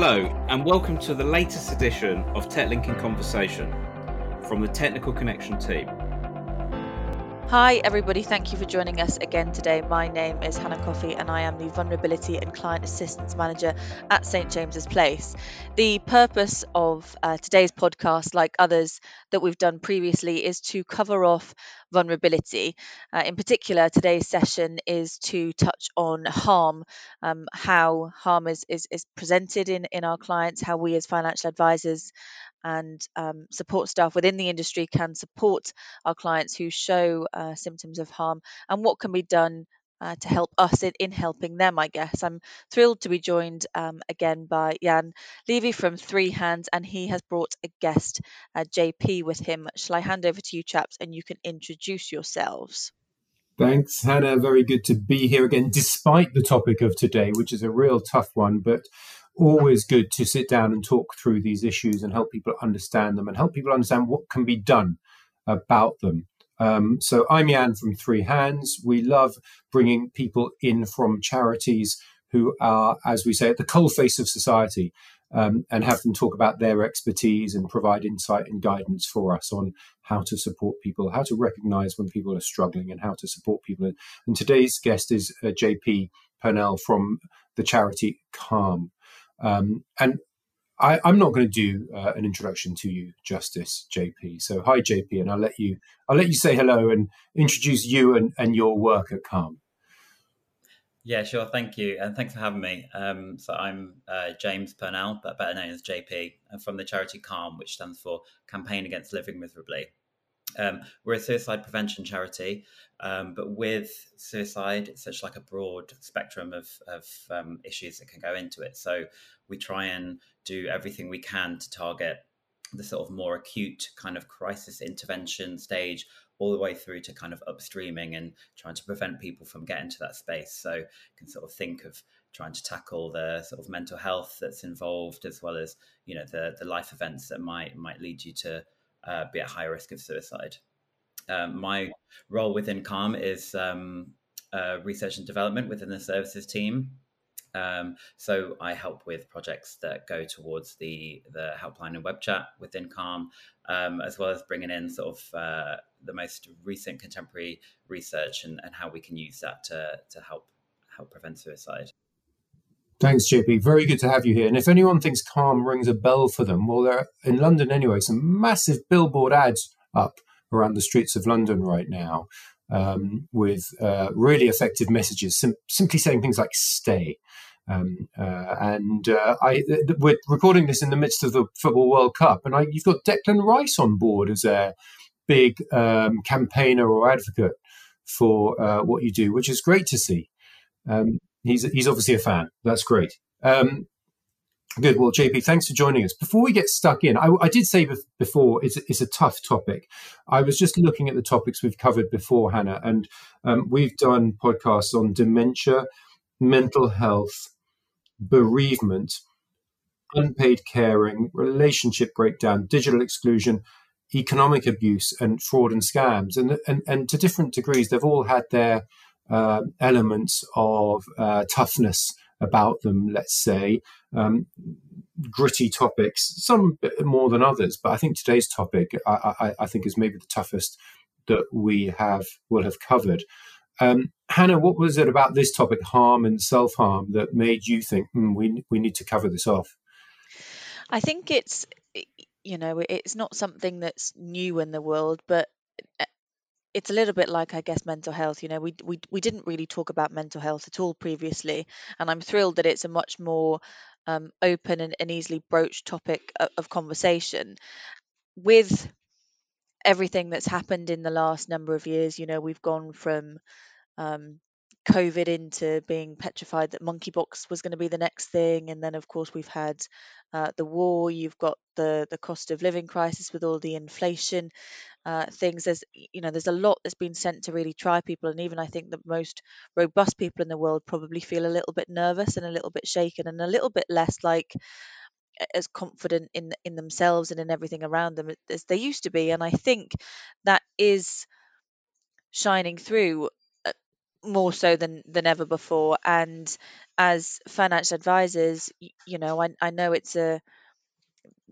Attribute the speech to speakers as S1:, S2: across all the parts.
S1: Hello, and welcome to the latest edition of TechLink in Conversation from the Technical Connection team.
S2: Hi, everybody. Thank you for joining us again today. My name is Hannah Coffey, and I am the Vulnerability and Client Assistance Manager at St James's Place. The purpose of uh, today's podcast, like others that we've done previously, is to cover off vulnerability. Uh, in particular, today's session is to touch on harm, um, how harm is, is, is presented in, in our clients, how we as financial advisors and um, support staff within the industry can support our clients who show uh, symptoms of harm and what can be done uh, to help us in, in, helping them, I guess. I'm thrilled to be joined um, again by Jan Levy from Three Hands, and he has brought a guest, uh, JP, with him. Shall I hand over to you, chaps, and you can introduce yourselves?
S3: Thanks, Hannah. Very good to be here again, despite the topic of today, which is a real tough one. But always good to sit down and talk through these issues and help people understand them and help people understand what can be done about them. Um, so I'm Jan from Three Hands. We love bringing people in from charities who are, as we say, at the coalface of society um, and have them talk about their expertise and provide insight and guidance for us on how to support people, how to recognize when people are struggling and how to support people. And today's guest is uh, JP Purnell from the charity Calm. Um, and I, am not going to do uh, an introduction to you, Justice JP. So hi, JP, and I'll let you I'll let you say hello and introduce you and, and your work at Calm.
S4: Yeah, sure. Thank you, and thanks for having me. Um, so I'm uh, James Purnell, but better known as JP, from the charity Calm, which stands for Campaign Against Living Miserably. Um, we're a suicide prevention charity, um, but with suicide, it's such like a broad spectrum of, of um, issues that can go into it. So we try and do everything we can to target the sort of more acute kind of crisis intervention stage all the way through to kind of upstreaming and trying to prevent people from getting to that space. So you can sort of think of trying to tackle the sort of mental health that's involved as well as you know the the life events that might might lead you to uh, be at higher risk of suicide. Um, my role within Calm is um, uh, research and development within the services team. Um, so I help with projects that go towards the the helpline and web chat within Calm, um, as well as bringing in sort of uh, the most recent contemporary research and, and how we can use that to to help help prevent suicide.
S3: Thanks, JP. Very good to have you here. And if anyone thinks Calm rings a bell for them, well, they're in London anyway, some massive billboard ads up around the streets of London right now um, with uh, really effective messages, sim- simply saying things like "stay." Um, uh, and uh, I, th- we're recording this in the midst of the Football World Cup, and I, you've got Declan Rice on board as a big um, campaigner or advocate for uh, what you do, which is great to see. Um, he's he's obviously a fan. That's great. Um, good. Well, JP, thanks for joining us. Before we get stuck in, I, I did say before it's it's a tough topic. I was just looking at the topics we've covered before, Hannah, and um, we've done podcasts on dementia, mental health, bereavement, unpaid caring, relationship breakdown, digital exclusion, economic abuse, and fraud and scams. And and and to different degrees, they've all had their uh, elements of uh, toughness about them, let's say, um, gritty topics, some more than others. But I think today's topic, I, I, I, think, is maybe the toughest that we have will have covered. Um, Hannah, what was it about this topic, harm and self harm, that made you think mm, we we need to cover this off?
S2: I think it's you know it's not something that's new in the world, but it's a little bit like I guess mental health. You know, we we we didn't really talk about mental health at all previously, and I'm thrilled that it's a much more um, open and, and easily broached topic of, of conversation. With everything that's happened in the last number of years, you know, we've gone from um, COVID into being petrified that monkeypox was going to be the next thing, and then of course we've had uh, the war. You've got the the cost of living crisis with all the inflation uh, things. There's you know there's a lot that's been sent to really try people, and even I think the most robust people in the world probably feel a little bit nervous and a little bit shaken and a little bit less like as confident in in themselves and in everything around them as they used to be. And I think that is shining through more so than than ever before. And as financial advisors, you know, I, I know it's a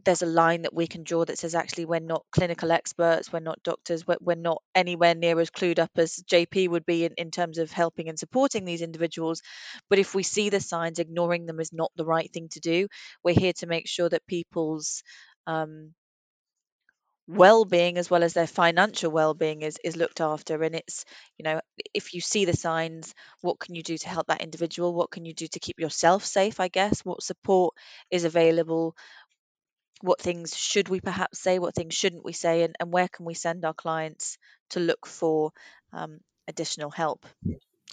S2: there's a line that we can draw that says actually we're not clinical experts, we're not doctors, we're, we're not anywhere near as clued up as JP would be in, in terms of helping and supporting these individuals. But if we see the signs, ignoring them is not the right thing to do. We're here to make sure that people's um, well-being as well as their financial well-being is is looked after. And it's you know if you see the signs what can you do to help that individual? What can you do to keep yourself safe i guess? What support is available? What things should we perhaps say? What things shouldn't we say? And, and where can we send our clients to look for um, additional help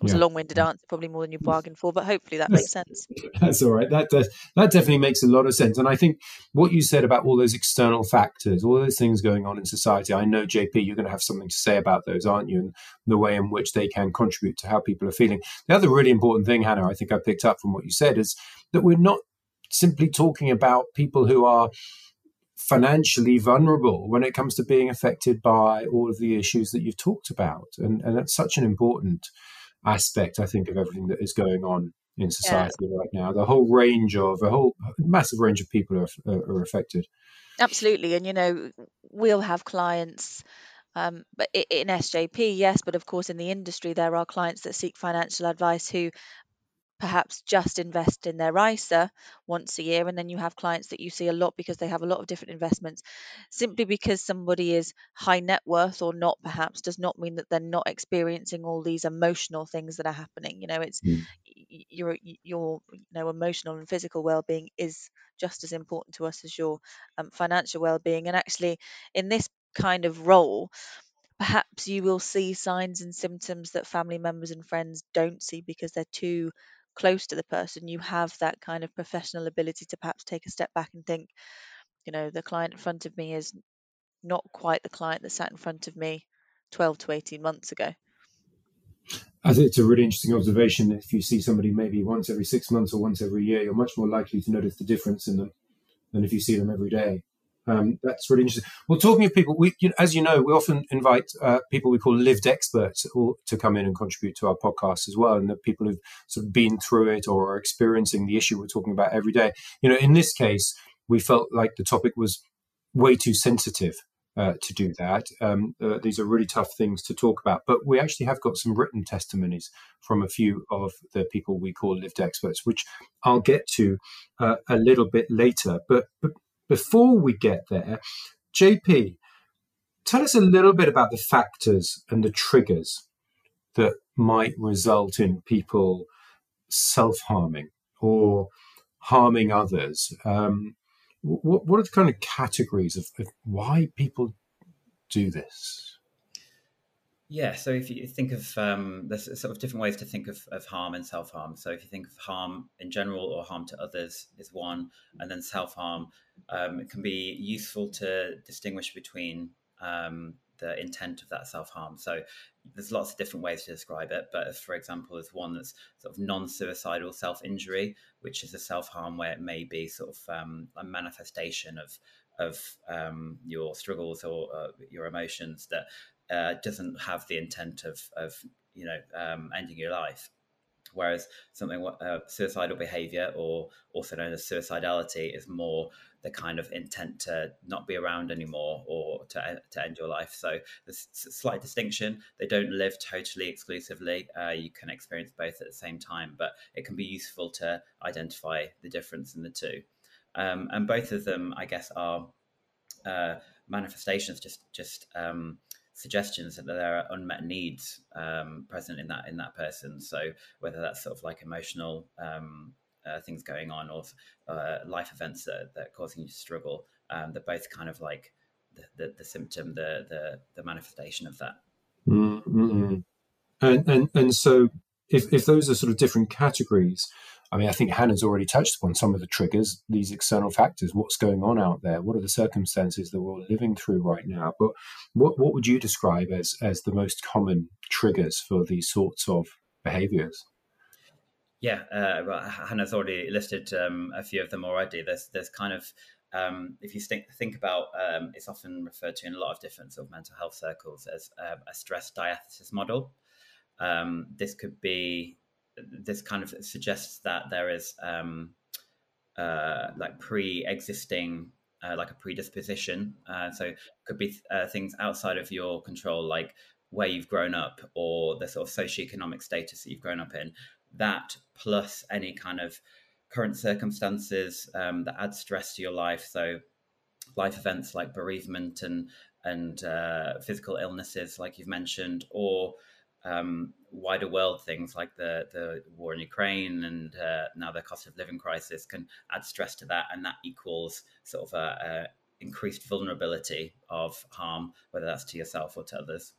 S2: it was yeah. a long-winded answer, probably more than you bargained for, but hopefully that makes sense.
S3: That's all right. That does, that definitely makes a lot of sense. And I think what you said about all those external factors, all those things going on in society, I know JP, you're going to have something to say about those, aren't you? And the way in which they can contribute to how people are feeling. The other really important thing, Hannah, I think I picked up from what you said, is that we're not simply talking about people who are financially vulnerable when it comes to being affected by all of the issues that you've talked about. And, and that's such an important aspect, I think, of everything that is going on in society yeah. right now. The whole range of a whole massive range of people are, are affected.
S2: Absolutely, and you know, we'll have clients. Um, but in SJP, yes, but of course, in the industry, there are clients that seek financial advice who perhaps just invest in their ISA once a year, and then you have clients that you see a lot because they have a lot of different investments. Simply because somebody is high net worth or not, perhaps, does not mean that they're not experiencing all these emotional things that are happening. You know, it's mm. your your you know emotional and physical well being is just as important to us as your um, financial well being. And actually, in this kind of role, perhaps you will see signs and symptoms that family members and friends don't see because they're too close to the person, you have that kind of professional ability to perhaps take a step back and think, you know, the client in front of me is not quite the client that sat in front of me 12 to 18 months ago.
S3: I think it's a really interesting observation. If you see somebody maybe once every six months or once every year, you're much more likely to notice the difference in them than if you see them every day. Um, that's really interesting. Well, talking of people, we, you know, as you know, we often invite uh, people we call lived experts to come in and contribute to our podcast as well, and the people who've sort of been through it or are experiencing the issue we're talking about every day. You know, in this case, we felt like the topic was way too sensitive uh, to do that. Um, uh, these are really tough things to talk about, but we actually have got some written testimonies from a few of the people we call lived experts, which I'll get to uh, a little bit later. But, but before we get there, JP, tell us a little bit about the factors and the triggers that might result in people self harming or harming others. Um, what, what, are the kind of categories of, of why people do this?
S4: Yeah, so if you think of um, there's sort of different ways to think of, of harm and self harm. So if you think of harm in general or harm to others is one, and then self harm, um, it can be useful to distinguish between um, the intent of that self harm. So there's lots of different ways to describe it, but for example, there's one that's sort of non suicidal self injury, which is a self harm where it may be sort of um, a manifestation of of um, your struggles or uh, your emotions that uh, doesn't have the intent of of you know um, ending your life. Whereas something uh, suicidal behavior, or also known as suicidality, is more the kind of intent to not be around anymore or to, to end your life. So there's a slight distinction. They don't live totally exclusively. Uh, you can experience both at the same time, but it can be useful to identify the difference in the two. Um, and both of them, I guess, are uh, manifestations, just just um, suggestions that there are unmet needs um, present in that in that person. So whether that's sort of like emotional um, uh, things going on or uh, life events that, that are causing you to struggle, um, they're both kind of like the, the, the, symptom, the, the the manifestation of that.
S3: Mm-hmm. And and and so if if those are sort of different categories, I mean, I think Hannah's already touched upon some of the triggers, these external factors, what's going on out there, what are the circumstances that we're living through right now. But what, what would you describe as, as the most common triggers for these sorts of behaviors?
S4: Yeah, uh, well, Hannah's already listed um, a few of them already. There's, there's kind of um, if you think think about, um, it's often referred to in a lot of different sort of mental health circles as um, a stress diathesis model. Um, this could be this kind of suggests that there is um, uh, like pre-existing uh, like a predisposition. Uh, so could be uh, things outside of your control like where you've grown up or the sort of socioeconomic status that you've grown up in. That plus any kind of current circumstances um, that add stress to your life. So life events like bereavement and and uh, physical illnesses like you've mentioned or um, wider world things like the the war in Ukraine and uh, now the cost of living crisis can add stress to that, and that equals sort of a, a increased vulnerability of harm, whether that's to yourself or to others.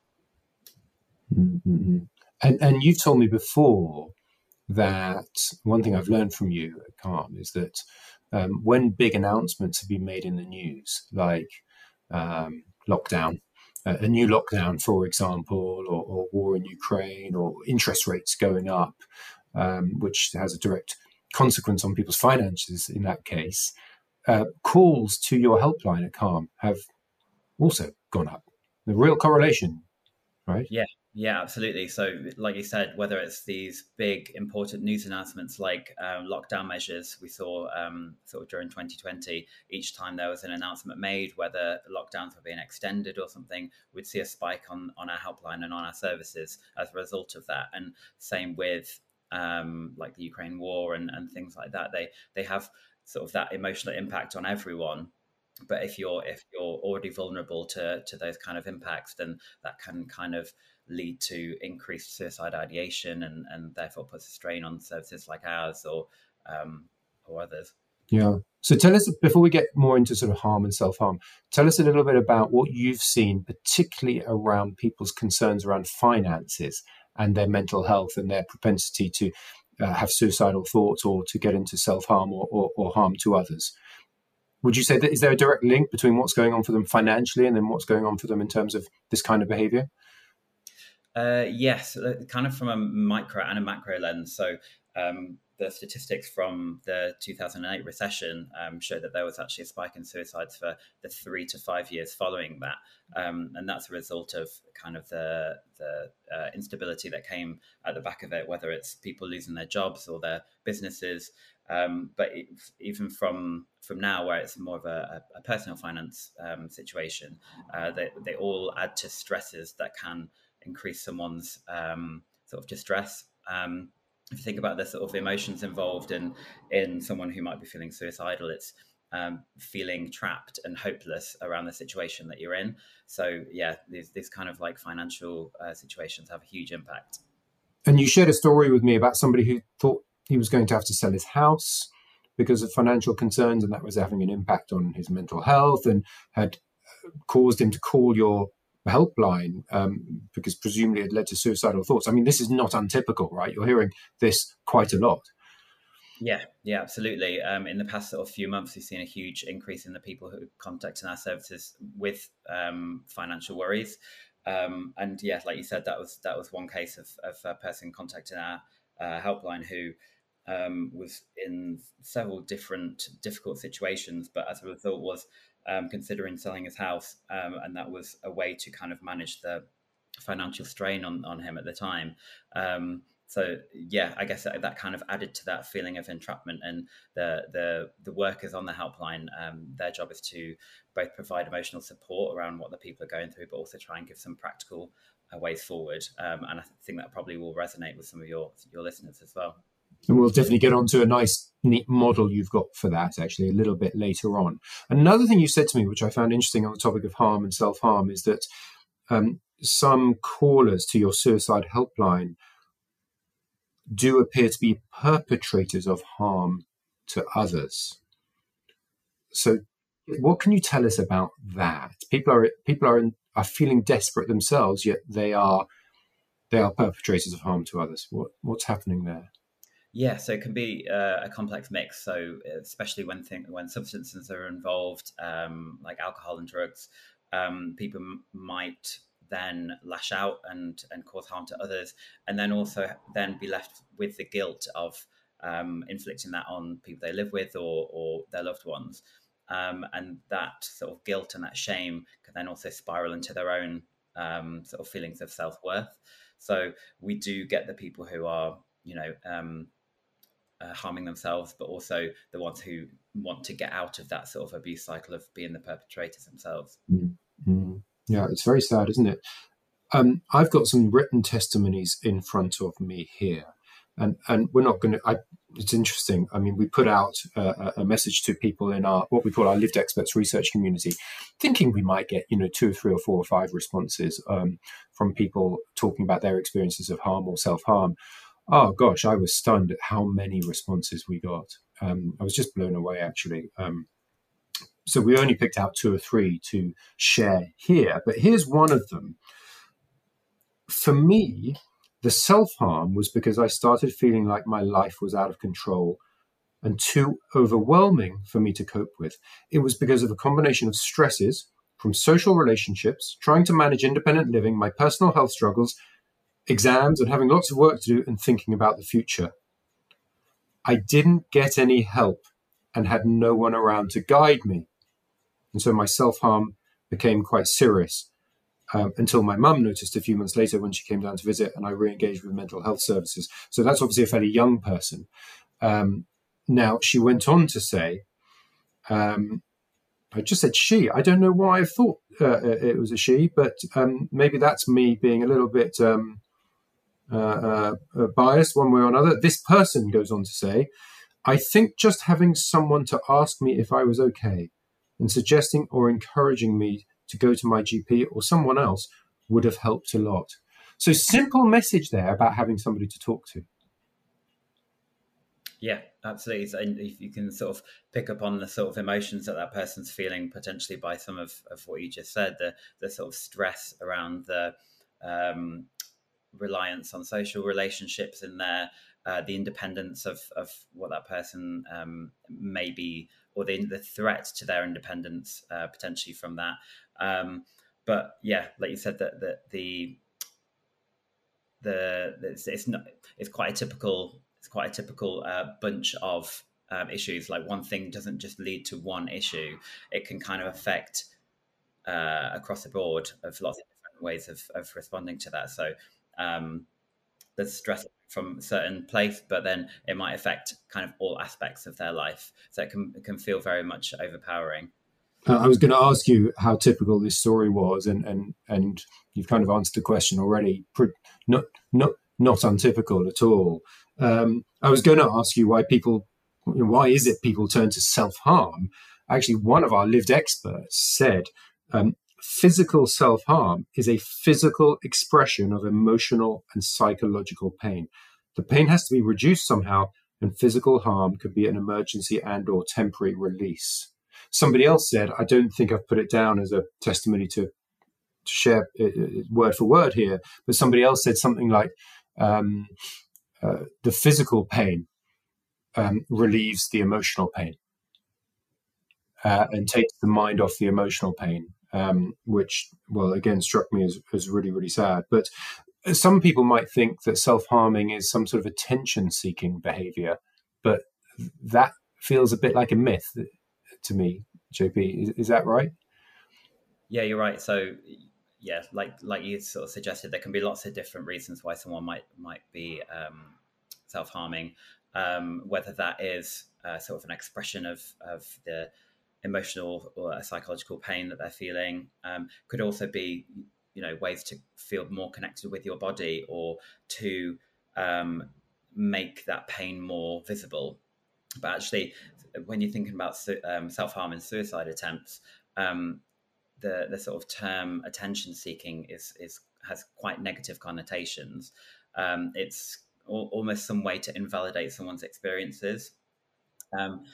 S3: Mm-hmm. And and you've told me before that one thing I've learned from you Calm is that um, when big announcements have been made in the news, like um, lockdown a new lockdown, for example, or, or, war in Ukraine, or interest rates going up, um, which has a direct consequence on people's finances in that case, uh, calls to your helpline at Calm have also gone up. The real correlation, right?
S4: Yeah, yeah, absolutely. So, like you said, whether it's these big important news announcements like um, lockdown measures we saw um, sort of during 2020, each time there was an announcement made, whether lockdowns were being extended or something, we'd see a spike on, on our helpline and on our services as a result of that. And same with um, like the Ukraine war and, and things like that. They they have sort of that emotional impact on everyone but if you're if you're already vulnerable to to those kind of impacts then that can kind of lead to increased suicide ideation and, and therefore puts a strain on services like ours or um, or others.
S3: Yeah. So tell us before we get more into sort of harm and self harm. Tell us a little bit about what you've seen, particularly around people's concerns around finances and their mental health and their propensity to uh, have suicidal thoughts or to get into self harm or, or, or harm to others. Would you say that is there a direct link between what's going on for them financially and then what's going on for them in terms of this kind of behavior?
S4: Uh, yes, uh, kind of from a micro and a macro lens. So um, the statistics from the 2008 recession um, showed that there was actually a spike in suicides for the three to five years following that, um, and that's a result of kind of the the uh, instability that came at the back of it, whether it's people losing their jobs or their businesses. Um, but it, even from from now, where it's more of a, a personal finance um, situation, uh, they they all add to stresses that can increase someone's um, sort of distress. Um, if you think about the sort of emotions involved in in someone who might be feeling suicidal, it's um, feeling trapped and hopeless around the situation that you're in. So yeah, these these kind of like financial uh, situations have a huge impact.
S3: And you shared a story with me about somebody who thought he was going to have to sell his house because of financial concerns, and that was having an impact on his mental health, and had caused him to call your helpline um, because presumably it led to suicidal thoughts. I mean, this is not untypical, right? You're hearing this quite a lot.
S4: Yeah, yeah, absolutely. Um, in the past sort of few months, we've seen a huge increase in the people who contacting our services with um, financial worries. Um, and yeah, like you said, that was that was one case of, of a person contacting our uh, helpline who um, was in several different difficult situations, but as a result was um, considering selling his house, um, and that was a way to kind of manage the financial strain on, on him at the time. Um, so yeah, I guess that, that, kind of added to that feeling of entrapment. And the the the workers on the helpline, um, their job is to both provide emotional support around what the people are going through, but also try and give some practical uh, ways forward. Um, and I think that probably will resonate with some of your your listeners as well.
S3: And we'll definitely get onto a nice, neat model you've got for that actually a little bit later on. Another thing you said to me, which I found interesting on the topic of harm and self harm, is that um, some callers to your suicide helpline do appear to be perpetrators of harm to others. So, what can you tell us about that? People are people are in, are feeling desperate themselves, yet they are they are perpetrators of harm to others. What what's happening there?
S4: Yeah, so it can be uh, a complex mix. So especially when think, when substances are involved, um, like alcohol and drugs, um, people m- might then lash out and and cause harm to others, and then also then be left with the guilt of um, inflicting that on people they live with or or their loved ones, um, and that sort of guilt and that shame can then also spiral into their own um, sort of feelings of self worth. So we do get the people who are, you know, um, uh, harming themselves, but also the ones who want to get out of that sort of abuse cycle of being the perpetrators themselves.
S3: Mm-hmm. Yeah, it's very sad, isn't it? Um, I've got some written testimonies in front of me here, and and we're not going to. It's interesting. I mean, we put out a, a, message to people in our what we call our lived experts research community, thinking we might get you know two or three or four or five responses um, from people talking about their experiences of harm or self harm. Oh gosh, I was stunned at how many responses we got. Um, I was just blown away actually. Um, so we only picked out two or three to share here, but here's one of them. For me, the self harm was because I started feeling like my life was out of control and too overwhelming for me to cope with. It was because of a combination of stresses from social relationships, trying to manage independent living, my personal health struggles, exams, and having lots of work to do and thinking about the future. I didn't get any help and had no one around to guide me. And so my self harm became quite serious um, until my mum noticed a few months later when she came down to visit and I re engaged with mental health services. So that's obviously a fairly young person. Um, now, she went on to say, um, I just said she. I don't know why I thought uh, it was a she, but um, maybe that's me being a little bit um, uh, uh, uh, biased one way or another. This person goes on to say, I think just having someone to ask me if I was okay and suggesting or encouraging me to go to my GP or someone else would have helped a lot. So, simple message there about having somebody to talk to.
S4: Yeah, absolutely. So if you can sort of pick up on the sort of emotions that that person's feeling potentially by some of, of what you just said, the the sort of stress around the um, reliance on social relationships in there, uh, the independence of, of what that person um, may be, or the, the threat to their independence uh, potentially from that. Um, but yeah, like you said, that, that the the it's, it's not it's quite a typical it's quite a typical uh, bunch of um, issues. Like one thing doesn't just lead to one issue; it can kind of affect uh, across the board of lots of different ways of, of responding to that. So um, there's stress from a certain place, but then it might affect kind of all aspects of their life. So it can it can feel very much overpowering.
S3: Uh, I was going to ask you how typical this story was, and and and you've kind of answered the question already. Not not not untypical at all. Um, I was going to ask you why people, why is it people turn to self harm? Actually, one of our lived experts said um, physical self harm is a physical expression of emotional and psychological pain. The pain has to be reduced somehow, and physical harm could be an emergency and or temporary release. Somebody else said, I don't think I've put it down as a testimony to, to share uh, uh, word for word here, but somebody else said something like, um, uh, the physical pain um, relieves the emotional pain uh, and takes the mind off the emotional pain, um, which, well, again, struck me as, as really, really sad. But some people might think that self harming is some sort of attention seeking behavior, but that feels a bit like a myth to me, JP. Is, is that right?
S4: Yeah, you're right. So, yeah, like like you sort of suggested, there can be lots of different reasons why someone might might be um, self harming. Um, whether that is uh, sort of an expression of of the emotional or a psychological pain that they're feeling, um, could also be you know ways to feel more connected with your body or to um, make that pain more visible. But actually, when you're thinking about um, self harm and suicide attempts, um, the the sort of term attention seeking is is has quite negative connotations. Um, it's al- almost some way to invalidate someone's experiences. Um,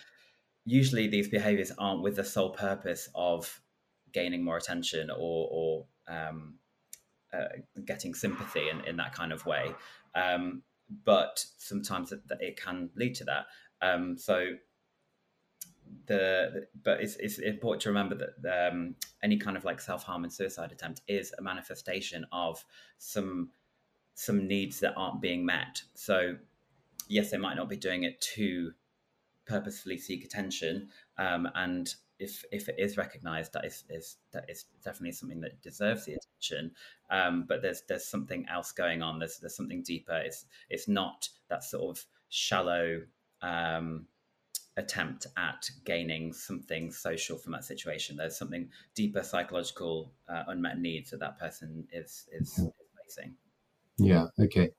S4: usually, these behaviors aren't with the sole purpose of gaining more attention or, or um, uh, getting sympathy in, in that kind of way. Um, but sometimes it, it, can lead to that. Um, so the, but it's, it's important to remember that um, any kind of like self harm and suicide attempt is a manifestation of some some needs that aren't being met. So yes, they might not be doing it to purposefully seek attention um, and if if it is recognized that is, is that is definitely something that deserves the attention um, but there's there's something else going on. There's there's something deeper. It's it's not that sort of shallow um, attempt at gaining something social from that situation. There's something deeper psychological uh, unmet needs that that person is is, is facing.
S3: Yeah okay.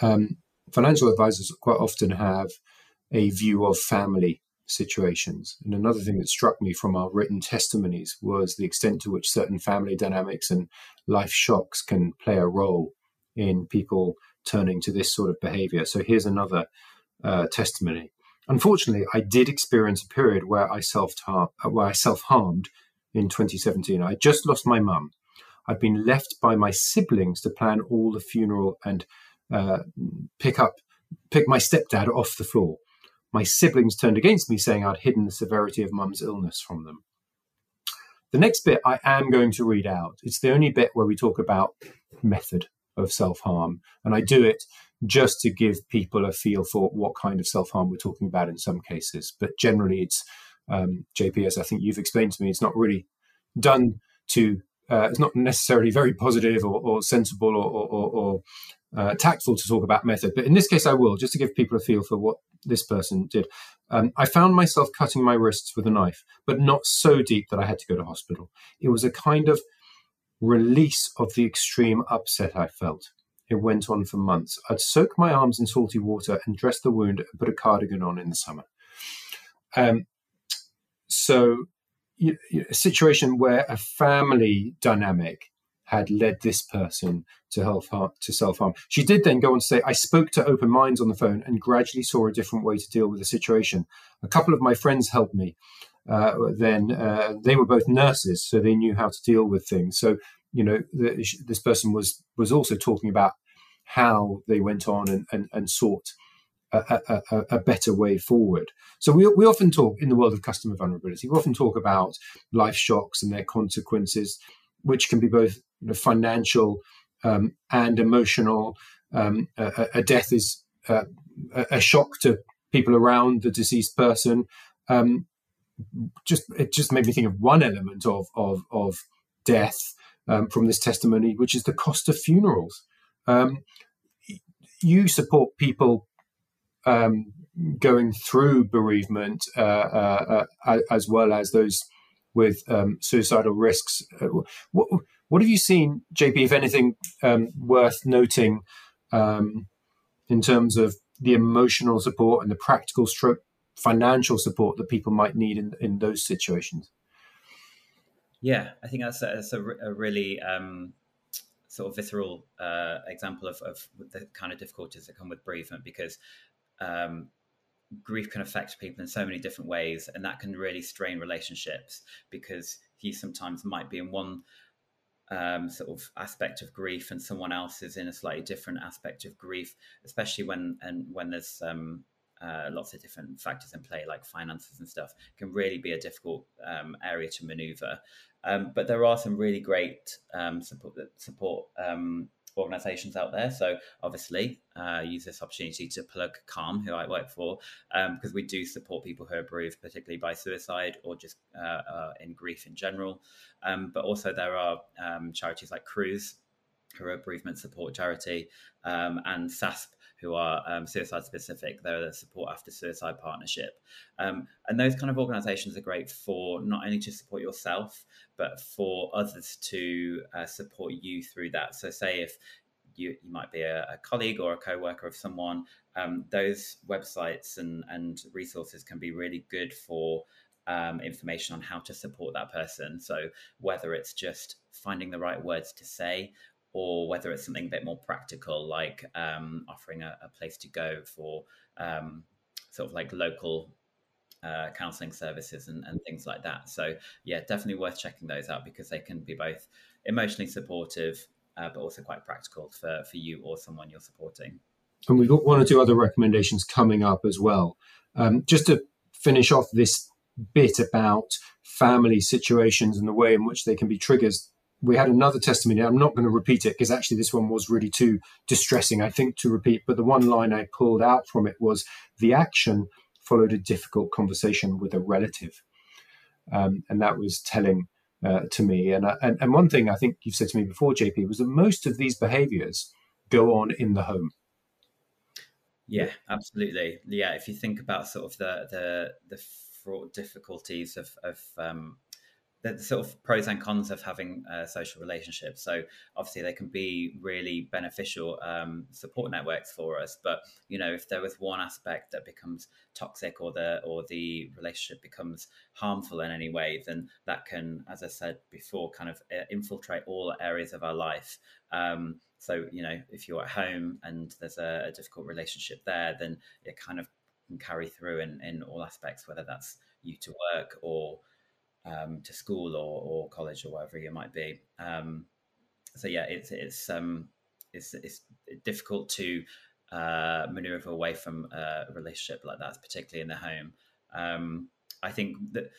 S3: Um, financial advisors quite often have a view of family situations. And another thing that struck me from our written testimonies was the extent to which certain family dynamics and life shocks can play a role in people turning to this sort of behavior. So here's another uh, testimony. Unfortunately, I did experience a period where I self where I self harmed in 2017. I just lost my mum. I'd been left by my siblings to plan all the funeral and uh, pick up pick my stepdad off the floor my siblings turned against me, saying I'd hidden the severity of mum's illness from them. The next bit I am going to read out. It's the only bit where we talk about method of self harm. And I do it just to give people a feel for what kind of self harm we're talking about in some cases. But generally, it's um, JP, as I think you've explained to me, it's not really done to, uh, it's not necessarily very positive or, or sensible or, or, or uh, tactful to talk about method. But in this case, I will, just to give people a feel for what this person did. Um, I found myself cutting my wrists with a knife, but not so deep that I had to go to hospital. It was a kind of release of the extreme upset I felt. It went on for months. I'd soak my arms in salty water and dress the wound and put a cardigan on in the summer. Um, so, you, a situation where a family dynamic had led this person to harm. To self harm. She did then go on to say, "I spoke to open minds on the phone and gradually saw a different way to deal with the situation. A couple of my friends helped me. Uh, then uh, they were both nurses, so they knew how to deal with things. So you know, the, this person was was also talking about how they went on and and, and sought." A, a, a, better way forward. So we, we often talk in the world of customer vulnerability. We often talk about life shocks and their consequences, which can be both you know, financial um, and emotional. Um, a, a, death is uh, a shock to people around the deceased person. Um, just it just made me think of one element of of, of death um, from this testimony, which is the cost of funerals. Um, you support people um, going through bereavement uh, uh, uh, as well as those with suicidal risks. Uh, what, what have you seen, JP, if anything um, worth noting um, in terms of the emotional support and the practical stroke financial support that people might need in, in those situations?
S4: Yeah, I think that's a, that's a, a really um, sort of visceral uh, example of, of, the kind of difficulties that come with bereavement because um, grief can affect people in so many different ways, and that can really strain relationships because you sometimes might be in one um, sort of aspect of grief and someone else is in a slightly different aspect of grief, especially when and when there's um, uh, lots of different factors in play, like finances and stuff, can really be a difficult um, area to maneuver. Um, but there are some really great um, support support um, organizations out there. So obviously, uh, use this opportunity to plug Calm, who I work for, um, because we do support people who are bereaved, particularly by suicide or just uh, uh, in grief in general. Um, but also there are um, charities like Cruse, who are a bereavement support charity, um, and SASP, who are um, suicide specific. They're the support after suicide partnership. Um, and those kind of organizations are great for not only to support yourself, but for others to uh, support you through that. So, say if you, you might be a, a colleague or a co-worker of someone, um, those websites and, and resources can be really good for um, information on how to support that person. So whether it's just finding the right words to say or whether it's something a bit more practical, like um, offering a, a, place to go for um, sort of like local uh, counseling services and, and, things like that. So, yeah, definitely worth checking those out because they can be both emotionally supportive, uh, but also quite practical for, for you or someone you're supporting.
S3: And we've got one or two other recommendations coming up as well. Um, just to finish off this bit about family situations and the way in which they can be triggers we had another testimony. I'm not going to repeat it because actually this one was really too distressing, I think, to repeat. But the one line I pulled out from it was the action followed a difficult conversation with a relative. Um, and that was telling uh, to me. And, and, and one thing I think you've said to me before, JP, was that most of these behaviors go on in the home.
S4: Yeah, absolutely. Yeah, if you think about sort of the the the fraught difficulties of of um, the, sort of pros and cons of having social relationships. So obviously they can be really beneficial um, support networks for us. But you know, if there was one aspect that becomes toxic or the or the relationship becomes harmful in any way, then that can, as I said before, kind of uh, infiltrate all areas of our life. Um, so you know, if you're at home and there's a, a difficult relationship there, then it kind of can carry through in, in all aspects, whether that's you to work or um, to school or, or college or wherever you might be. Um, so yeah, it's it's um, it's it's difficult to uh, maneuver away from a relationship like that, particularly in the home. Um, I think that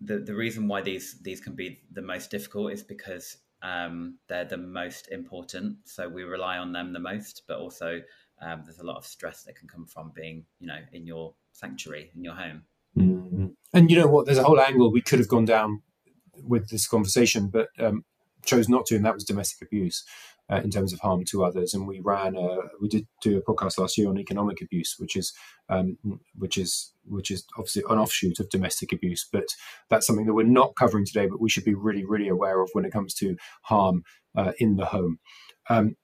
S4: the the reason why these these can be the most difficult is because um, they're the most important. So we rely on them the most, but also um, there's a lot of stress that can come from being, you know, in your sanctuary, in your home.
S3: And you know what? There's a whole angle we could have gone down with this conversation, but um, chose not to, and that was domestic abuse. Uh, in terms of harm to others, and we ran a, we did do a podcast last year on economic abuse, which is um, which is which is obviously an offshoot of domestic abuse, but that's something that we're not covering today, but we should be really really aware of when it comes to harm uh, in the home. Um,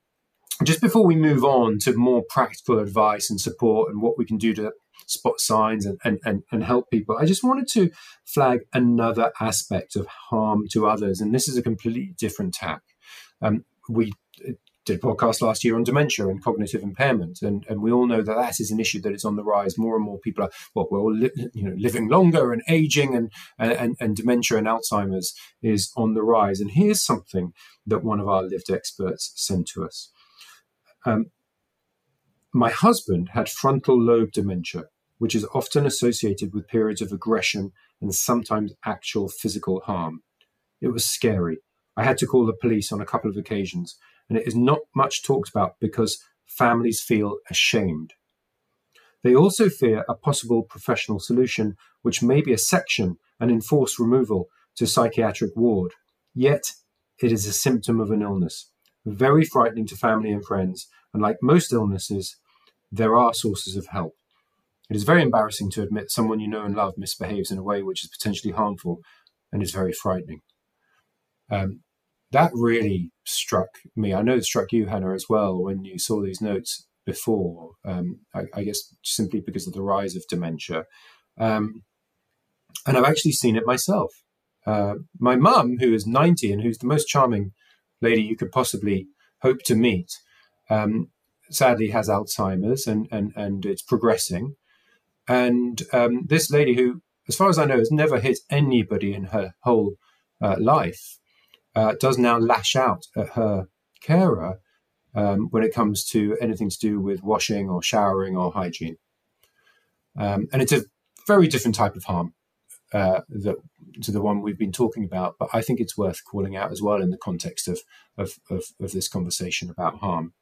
S3: just before we move on to more practical advice and support and what we can do to spot signs and, and, and, and help people, I just wanted to flag another aspect of harm to others. And this is a completely different tack. Um, we did a podcast last year on dementia and cognitive impairment, and, and we all know that that is an issue that is on the rise. More and more people are well, we're all li- you know living longer and aging, and, and and dementia and Alzheimer's is on the rise. And here's something that one of our lived experts sent to us. Um, my husband had frontal lobe dementia, which is often associated with periods of aggression and sometimes actual physical harm. It was scary. I had to call the police on a couple of occasions, and it is not much talked about because families feel ashamed. They also fear a possible professional solution, which may be a section and enforced removal to psychiatric ward. Yet, it is a symptom of an illness very frightening to family and friends. And like most illnesses, there are sources of help. It is very embarrassing to admit someone you know and love misbehaves in a way which is potentially harmful and is very frightening. Um, that really struck me. I know it struck you, Hannah, as well, when you saw these notes before. Um, I, I, guess simply because of the rise of dementia. Um, and I've actually seen it myself. Uh, my mum, who is 90 and who's the most charming lady you could possibly hope to meet, um, sadly has Alzheimer's and, and, and it's progressing. And um, this lady, who, as far as I know, has never hit anybody in her whole uh, life, uh, does now lash out at her carer um, when it comes to anything to do with washing or showering or hygiene. Um, and it's a very different type of harm uh, to the one we've been talking about. But I think it's worth calling out as well in the context of of, of, of this conversation about harm.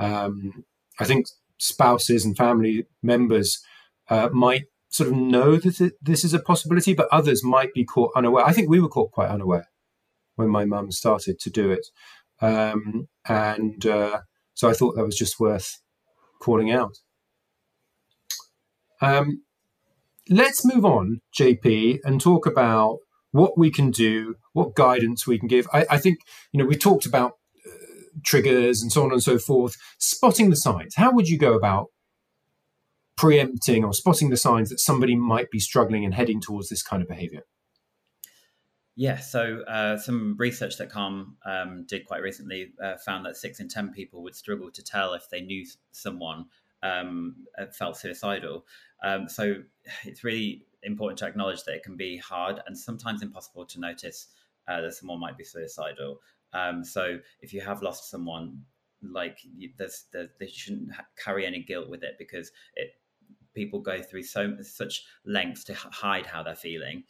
S3: Um, I think spouses and family members uh, might sort of know that this is a possibility, but others might be caught unaware. I think we were caught quite unaware when my mum started to do it, um, and uh, so I thought that was just worth calling out. Um, let's move on, JP, and talk about what we can do, what guidance we can give. I, I think, you know, we talked about triggers and so on and so forth. Spotting the signs. How would you go about preempting or spotting the signs that somebody might be struggling and heading towards this kind of behavior?
S4: Yeah, so uh, some research that Calm um, did quite recently uh, found that six in 10 people would struggle to tell if they knew someone um, uh, felt suicidal. Um, so it's really important to acknowledge that it can be hard and sometimes impossible to notice uh, that someone might be suicidal. Um, so if you have lost someone, like there's, there, they shouldn't carry any guilt with it because it people go through so such lengths to hide how they're feeling.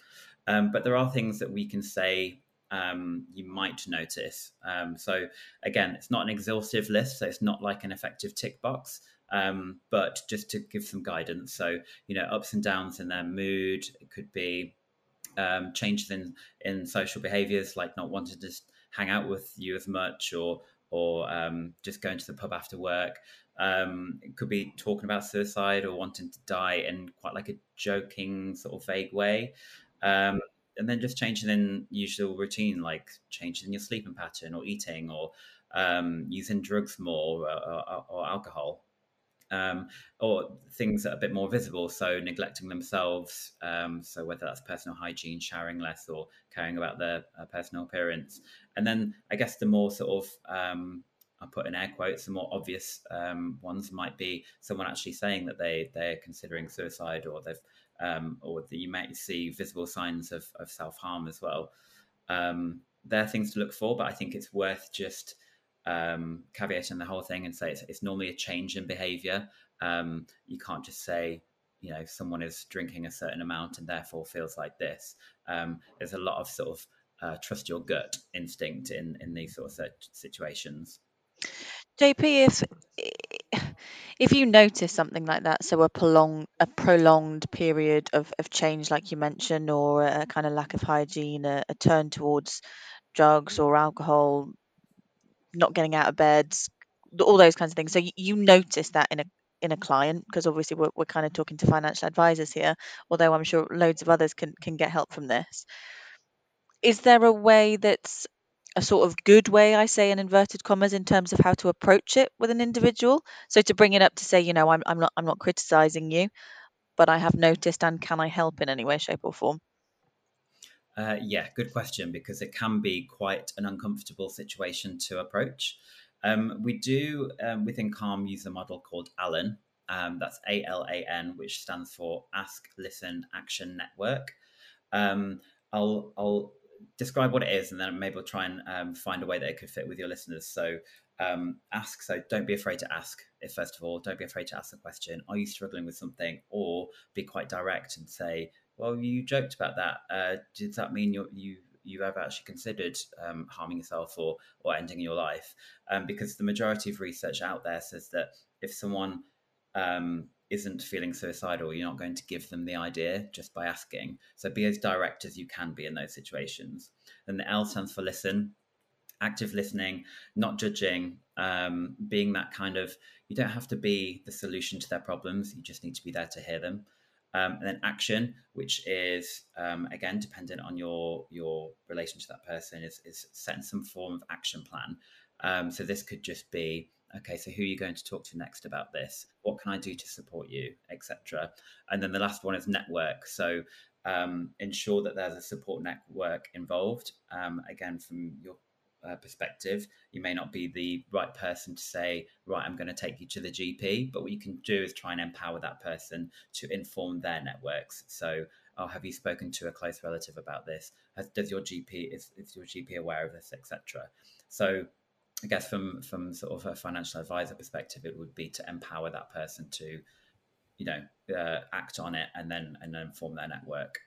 S4: Um, but there are things that we can say um, you might notice. Um, so again, it's not an exhaustive list, so it's not like an effective tick box. Um, but just to give some guidance, so you know, ups and downs in their mood. It could be um, changes in in social behaviors, like not wanting to hang out with you as much, or or um, just going to the pub after work. Um, it could be talking about suicide or wanting to die in quite like a joking sort of vague way. Um, and then just changing in usual routine, like changing your sleeping pattern or eating or um, using drugs more or, or, or alcohol. Um, or things that are a bit more visible, so neglecting themselves. Um, so whether that's personal hygiene, showering less, or caring about their uh, personal appearance. And then I guess the more sort of um, I put in air quotes, the more obvious um, ones might be someone actually saying that they they're considering suicide, or they've um, or that you might see visible signs of, of self harm as well. Um, there are things to look for, but I think it's worth just um, caveat in the whole thing and say it's, it's normally a change in behavior. Um, you can't just say, you know, someone is drinking a certain amount and therefore feels like this. Um, there's a lot of sort of uh, trust your gut instinct in, in these sort of situations.
S2: JP, if if you notice something like that, so a prolonged a prolonged period of, of change, like you mentioned, or a kind of lack of hygiene, a, a turn towards drugs or alcohol, not getting out of bed, all those kinds of things. So you, you notice that in a in a client because obviously we're, we're kind of talking to financial advisors here although i'm sure loads of others can can get help from this is there a way that's a sort of good way, I say in inverted commas, in terms of how to approach it with an individual. So to bring it up to say, you know, I'm, I'm not I'm not criticizing you, but I have noticed, and can I help in any way, shape, or form?
S4: Uh, yeah, good question because it can be quite an uncomfortable situation to approach. Um, we do um, within Calm use a model called ALAN. Um, that's A L A N, which stands for Ask, Listen, Action Network. Um, I'll I'll describe what it is, and then maybe we'll try and um, find a way that it could fit with your listeners. So, um, ask. So, don't be afraid to ask. If first of all, don't be afraid to ask the question: Are you struggling with something? Or be quite direct and say, "Well, you joked about that. Uh, does that mean you you you have actually considered um, harming yourself or or ending your life?" Um, because the majority of research out there says that if someone um, isn't feeling suicidal, you're not going to give them the idea just by asking. So be as direct as you can be in those situations. Then the L stands for listen, active listening, not judging, um, being that kind of, you don't have to be the solution to their problems, you just need to be there to hear them. Um, and then action, which is um, again dependent on your your relation to that person, is is setting some form of action plan. Um, so this could just be okay so who are you going to talk to next about this? What can i do to support you etc and then the last one is network. So um, ensure that there's a support network involved um, again from your uh, perspective you may not be the right person to say right i'm going to take you to the gp but what you can do is try and empower that person to inform their networks so oh have you spoken to a close relative about this Has, does your gp is, is your gp aware of this etc so I guess from from sort of a financial advisor perspective, it would be to empower that person to, you know, uh, act on it and then and then form their network.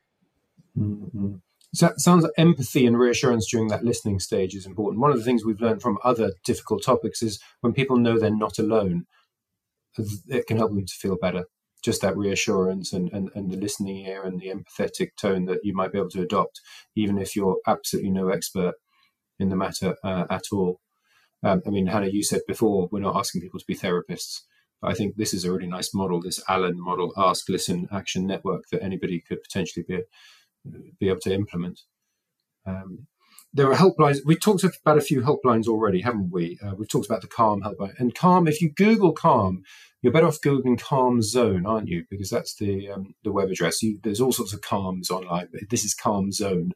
S3: Mm-hmm. So it sounds like empathy and reassurance during that listening stage is important. One of the things we've learned from other difficult topics is when people know they're not alone, it can help them to feel better. Just that reassurance and, and, and the listening ear and the empathetic tone that you might be able to adopt, even if you're absolutely no expert in the matter uh, at all. Um, I mean, Hannah, you said before, we're not asking people to be therapists. But I think this is a really nice model, this ALAN model, Ask, Listen, Action Network, that anybody could potentially be, be able to implement. Um, there are helplines. We've talked about a few helplines already, haven't we? Uh, we've talked about the Calm helpline. And Calm, if you Google Calm, you're better off Googling Calm Zone, aren't you? Because that's the um, the web address. You, there's all sorts of Calms online, but this is Calm Zone.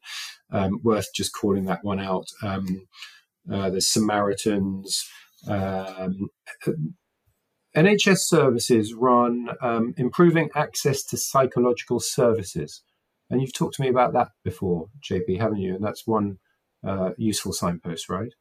S3: Um, worth just calling that one out. Um, uh, there's Samaritans. Um, NHS services run um, improving access to psychological services. And you've talked to me about that before, JP, haven't you? And that's one uh, useful signpost, right?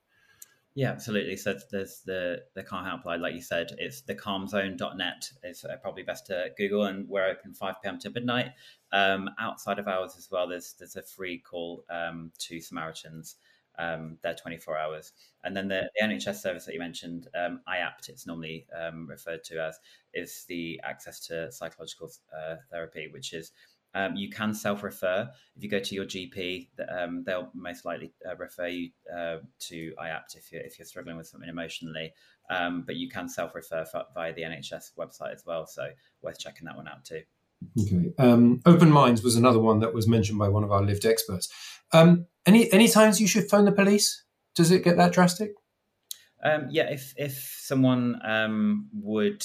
S4: Yeah, absolutely. So there's the the Calm Helpline, like you said, it's the calmzone.net. It's uh, probably best to Google, and we're open 5 p.m. to midnight. Um, outside of hours as well, there's there's a free call um, to Samaritans um, their 24 hours. And then the, the NHS service that you mentioned, um, IAPT, it's normally um, referred to as, is the access to psychological uh, therapy, which is um, you can self-refer if you go to your GP. Um, they'll most likely uh, refer you uh, to IAPT if you're if you're struggling with something emotionally. Um, but you can self-refer via the NHS website as well. So worth checking that one out too.
S3: Okay. Um, open minds was another one that was mentioned by one of our lived experts. Um, any any times you should phone the police? Does it get that drastic?
S4: Um, yeah, if if someone um, would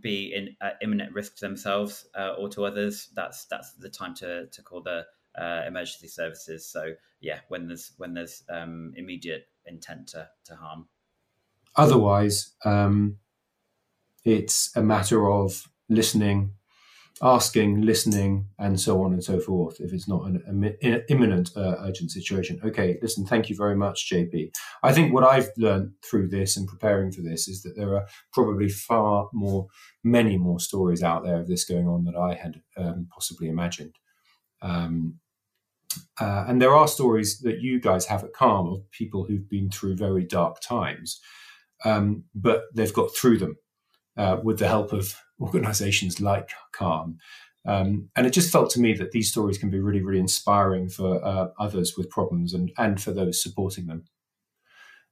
S4: be in uh, imminent risk to themselves uh, or to others, that's that's the time to to call the uh, emergency services. So yeah, when there's when there's um, immediate intent to to harm.
S3: Otherwise, um, it's a matter of listening, asking, listening, and so on and so forth. If it's not an, imminent uh, urgent situation. Okay, listen. Thank you very much, JP. I think what I've learned through this and preparing for this is that there are probably far more, many more stories out there of this going on that I had um, possibly imagined. Um, uh, and there are stories that you guys have at Calm of people who've been through very dark times, um, but they've got through them uh, with the help of organizations like Calm. Um, and it just felt to me that these stories can be really, really inspiring for uh, others with problems and, and for those supporting them.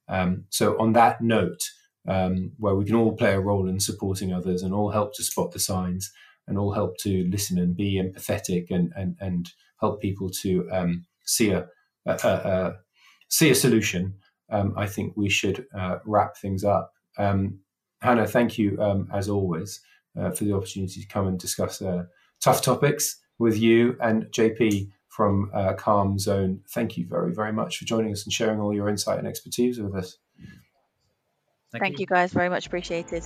S3: Um, so, on that note, um, where we can all play a role in supporting others and all help to spot the signs and all help to listen and be empathetic and, and, and help people to um, see a, a, a, see a solution, um, I think we should uh, wrap things up. Um, Hannah, thank you as always uh, for the opportunity to come and discuss uh, tough topics with you and JP from uh, Calm Zone. Thank you very, very much for joining us and sharing all your insight and expertise with us.
S2: Thank, Thank you. you guys very much appreciated.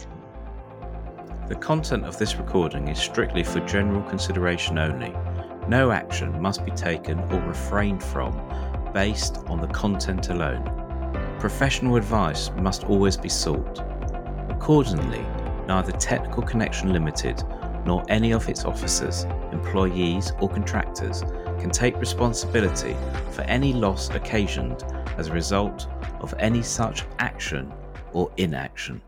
S1: The content of this recording is strictly for general consideration only. No action must be taken or refrained from based on the content alone. Professional advice must always be sought. Accordingly, neither Technical Connection Limited nor any of its officers, employees, or contractors can take responsibility for any loss occasioned as a result of any such action or inaction.